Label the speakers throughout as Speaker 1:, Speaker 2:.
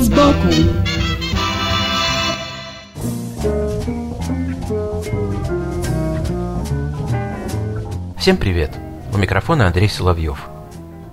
Speaker 1: Вид сбоку
Speaker 2: Всем привет! У микрофона Андрей Соловьев.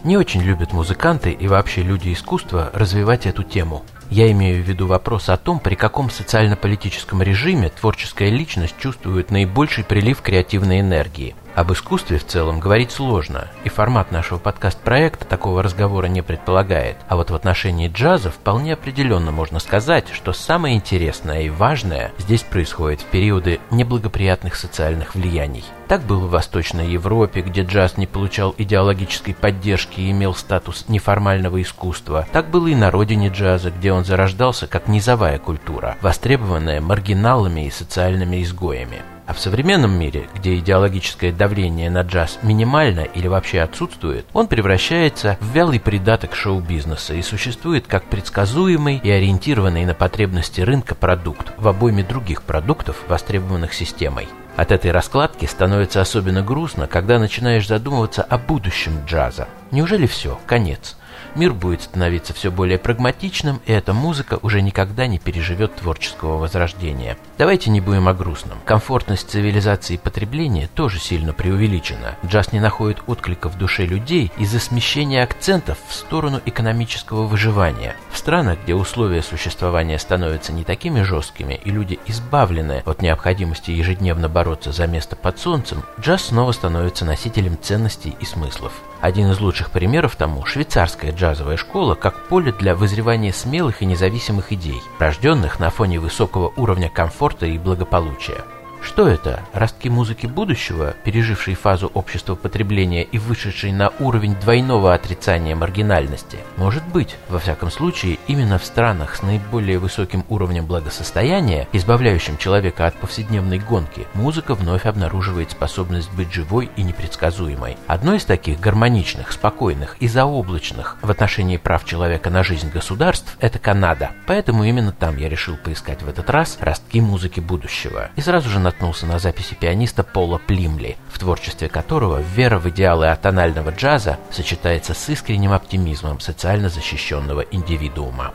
Speaker 2: Не очень любят музыканты и вообще люди искусства развивать эту тему. Я имею в виду вопрос о том, при каком социально-политическом режиме творческая личность чувствует наибольший прилив креативной энергии – об искусстве в целом говорить сложно, и формат нашего подкаст-проекта такого разговора не предполагает. А вот в отношении джаза вполне определенно можно сказать, что самое интересное и важное здесь происходит в периоды неблагоприятных социальных влияний. Так было в Восточной Европе, где джаз не получал идеологической поддержки и имел статус неформального искусства. Так было и на родине джаза, где он зарождался как низовая культура, востребованная маргиналами и социальными изгоями. А в современном мире, где идеологическое давление на джаз минимально или вообще отсутствует, он превращается в вялый придаток шоу-бизнеса и существует как предсказуемый и ориентированный на потребности рынка продукт в обойме других продуктов, востребованных системой. От этой раскладки становится особенно грустно, когда начинаешь задумываться о будущем джаза. Неужели все, конец? Мир будет становиться все более прагматичным, и эта музыка уже никогда не переживет творческого возрождения. Давайте не будем о грустном. Комфортность цивилизации потребления тоже сильно преувеличена. Джаз не находит отклика в душе людей из-за смещения акцентов в сторону экономического выживания. В странах, где условия существования становятся не такими жесткими и люди избавлены от необходимости ежедневно бороться за место под солнцем, джаз снова становится носителем ценностей и смыслов. Один из лучших примеров тому – швейцарская джазовая школа как поле для вызревания смелых и независимых идей, рожденных на фоне высокого уровня комфорта и благополучия. Что это? Ростки музыки будущего, пережившие фазу общества потребления и вышедшие на уровень двойного отрицания маргинальности? Может быть. Во всяком случае, именно в странах с наиболее высоким уровнем благосостояния, избавляющим человека от повседневной гонки, музыка вновь обнаруживает способность быть живой и непредсказуемой. Одно из таких гармоничных, спокойных и заоблачных в отношении прав человека на жизнь государств – это Канада. Поэтому именно там я решил поискать в этот раз ростки музыки будущего. И сразу же наткнулся на записи пианиста Пола Плимли, в творчестве которого вера в идеалы атонального джаза сочетается с искренним оптимизмом социально защищенного индивидуума.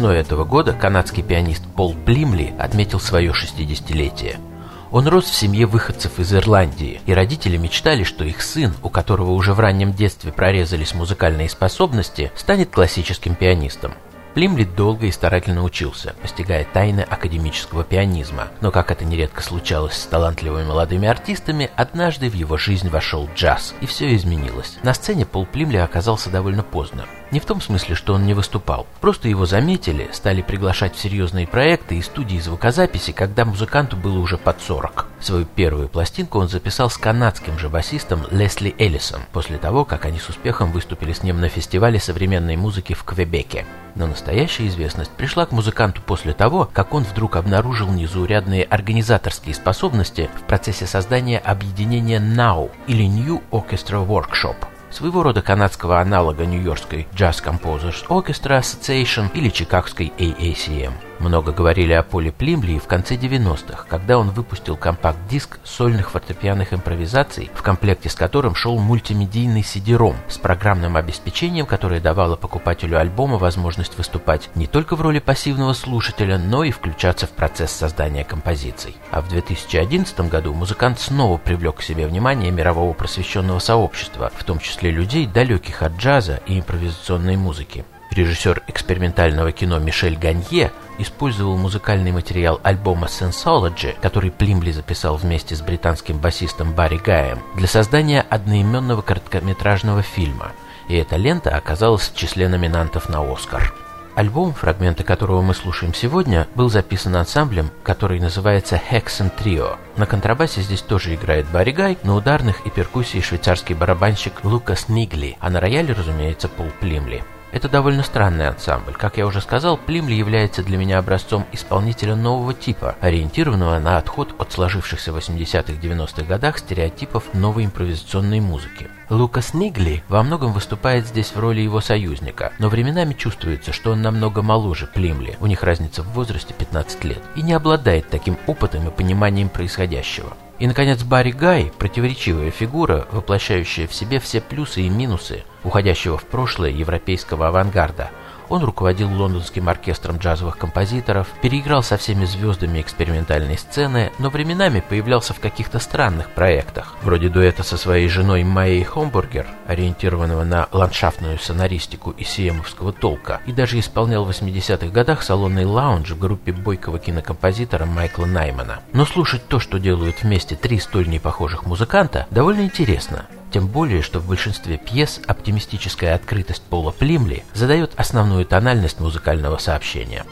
Speaker 2: Весной этого года канадский пианист Пол Плимли отметил свое 60-летие. Он рос в семье выходцев из Ирландии, и родители мечтали, что их сын, у которого уже в раннем детстве прорезались музыкальные способности, станет классическим пианистом. Плимли долго и старательно учился, постигая тайны академического пианизма, но, как это нередко случалось с талантливыми молодыми артистами, однажды в его жизнь вошел джаз, и все изменилось. На сцене Пол Плимли оказался довольно поздно. Не в том смысле, что он не выступал. Просто его заметили, стали приглашать в серьезные проекты и студии звукозаписи, когда музыканту было уже под 40. Свою первую пластинку он записал с канадским же басистом Лесли Эллисом, после того, как они с успехом выступили с ним на фестивале современной музыки в Квебеке. Но настоящая известность пришла к музыканту после того, как он вдруг обнаружил незаурядные организаторские способности в процессе создания объединения NOW или New Orchestra Workshop своего рода канадского аналога Нью-Йоркской Jazz Composers Orchestra Association или чикагской AACM. Много говорили о Поле Плимли в конце 90-х, когда он выпустил компакт-диск сольных фортепианных импровизаций, в комплекте с которым шел мультимедийный CD-ROM с программным обеспечением, которое давало покупателю альбома возможность выступать не только в роли пассивного слушателя, но и включаться в процесс создания композиций. А в 2011 году музыкант снова привлек к себе внимание мирового просвещенного сообщества, в том числе людей, далеких от джаза и импровизационной музыки. Режиссер экспериментального кино Мишель Ганье использовал музыкальный материал альбома Sensology, который Плимли записал вместе с британским басистом Барри Гаем, для создания одноименного короткометражного фильма, и эта лента оказалась в числе номинантов на «Оскар». Альбом, фрагменты которого мы слушаем сегодня, был записан ансамблем, который называется Hexen Trio. На контрабасе здесь тоже играет Барри Гай, на ударных и перкуссии швейцарский барабанщик Лукас Нигли, а на рояле, разумеется, Пол Плимли. Это довольно странный ансамбль. Как я уже сказал, Плимли является для меня образцом исполнителя нового типа, ориентированного на отход от сложившихся в 80-х-90-х годах стереотипов новой импровизационной музыки. Лукас Нигли во многом выступает здесь в роли его союзника, но временами чувствуется, что он намного моложе Плимли, у них разница в возрасте 15 лет, и не обладает таким опытом и пониманием происходящего. И, наконец, Барри Гай – противоречивая фигура, воплощающая в себе все плюсы и минусы уходящего в прошлое европейского авангарда. Он руководил лондонским оркестром джазовых композиторов, переиграл со всеми звездами экспериментальной сцены, но временами появлялся в каких-то странных проектах, вроде дуэта со своей женой Майей Хомбургер, ориентированного на ландшафтную сонаристику и сиемовского толка, и даже исполнял в 80-х годах салонный лаунж в группе бойкого кинокомпозитора Майкла Наймана. Но слушать то, что делают вместе три столь непохожих музыканта, довольно интересно. Тем более, что в большинстве пьес оптимистическая открытость Пола Плимли задает основную тональность музыкального сообщения.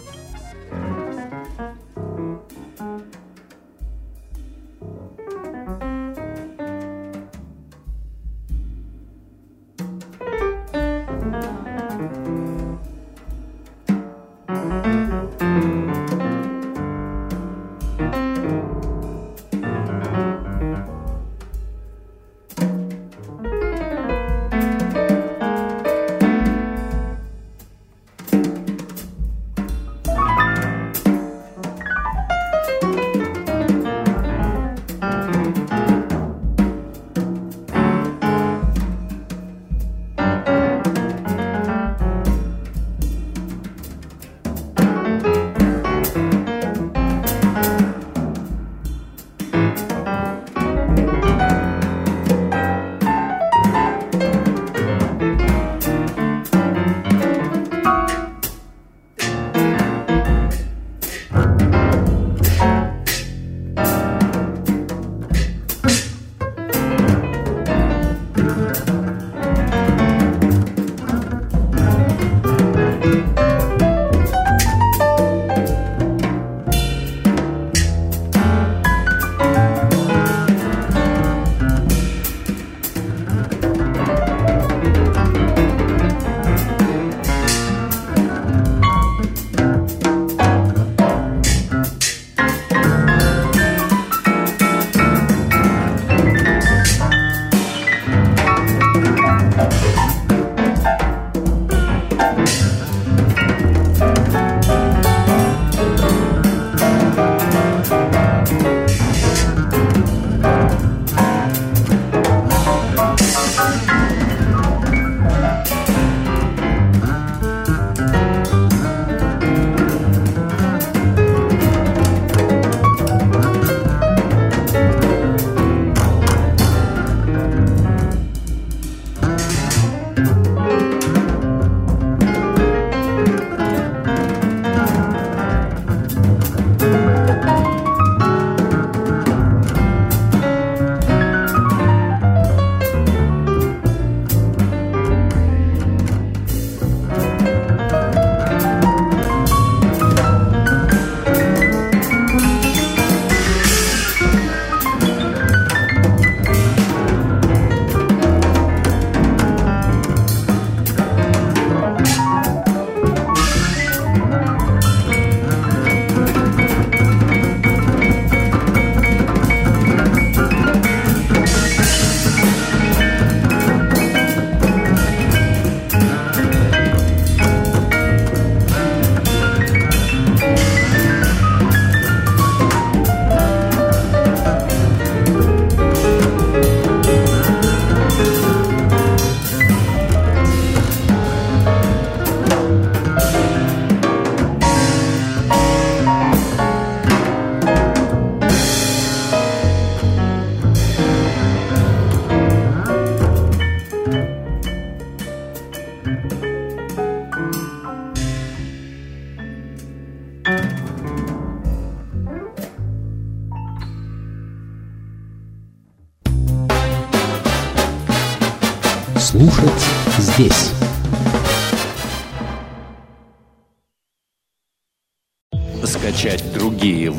Speaker 3: Слушать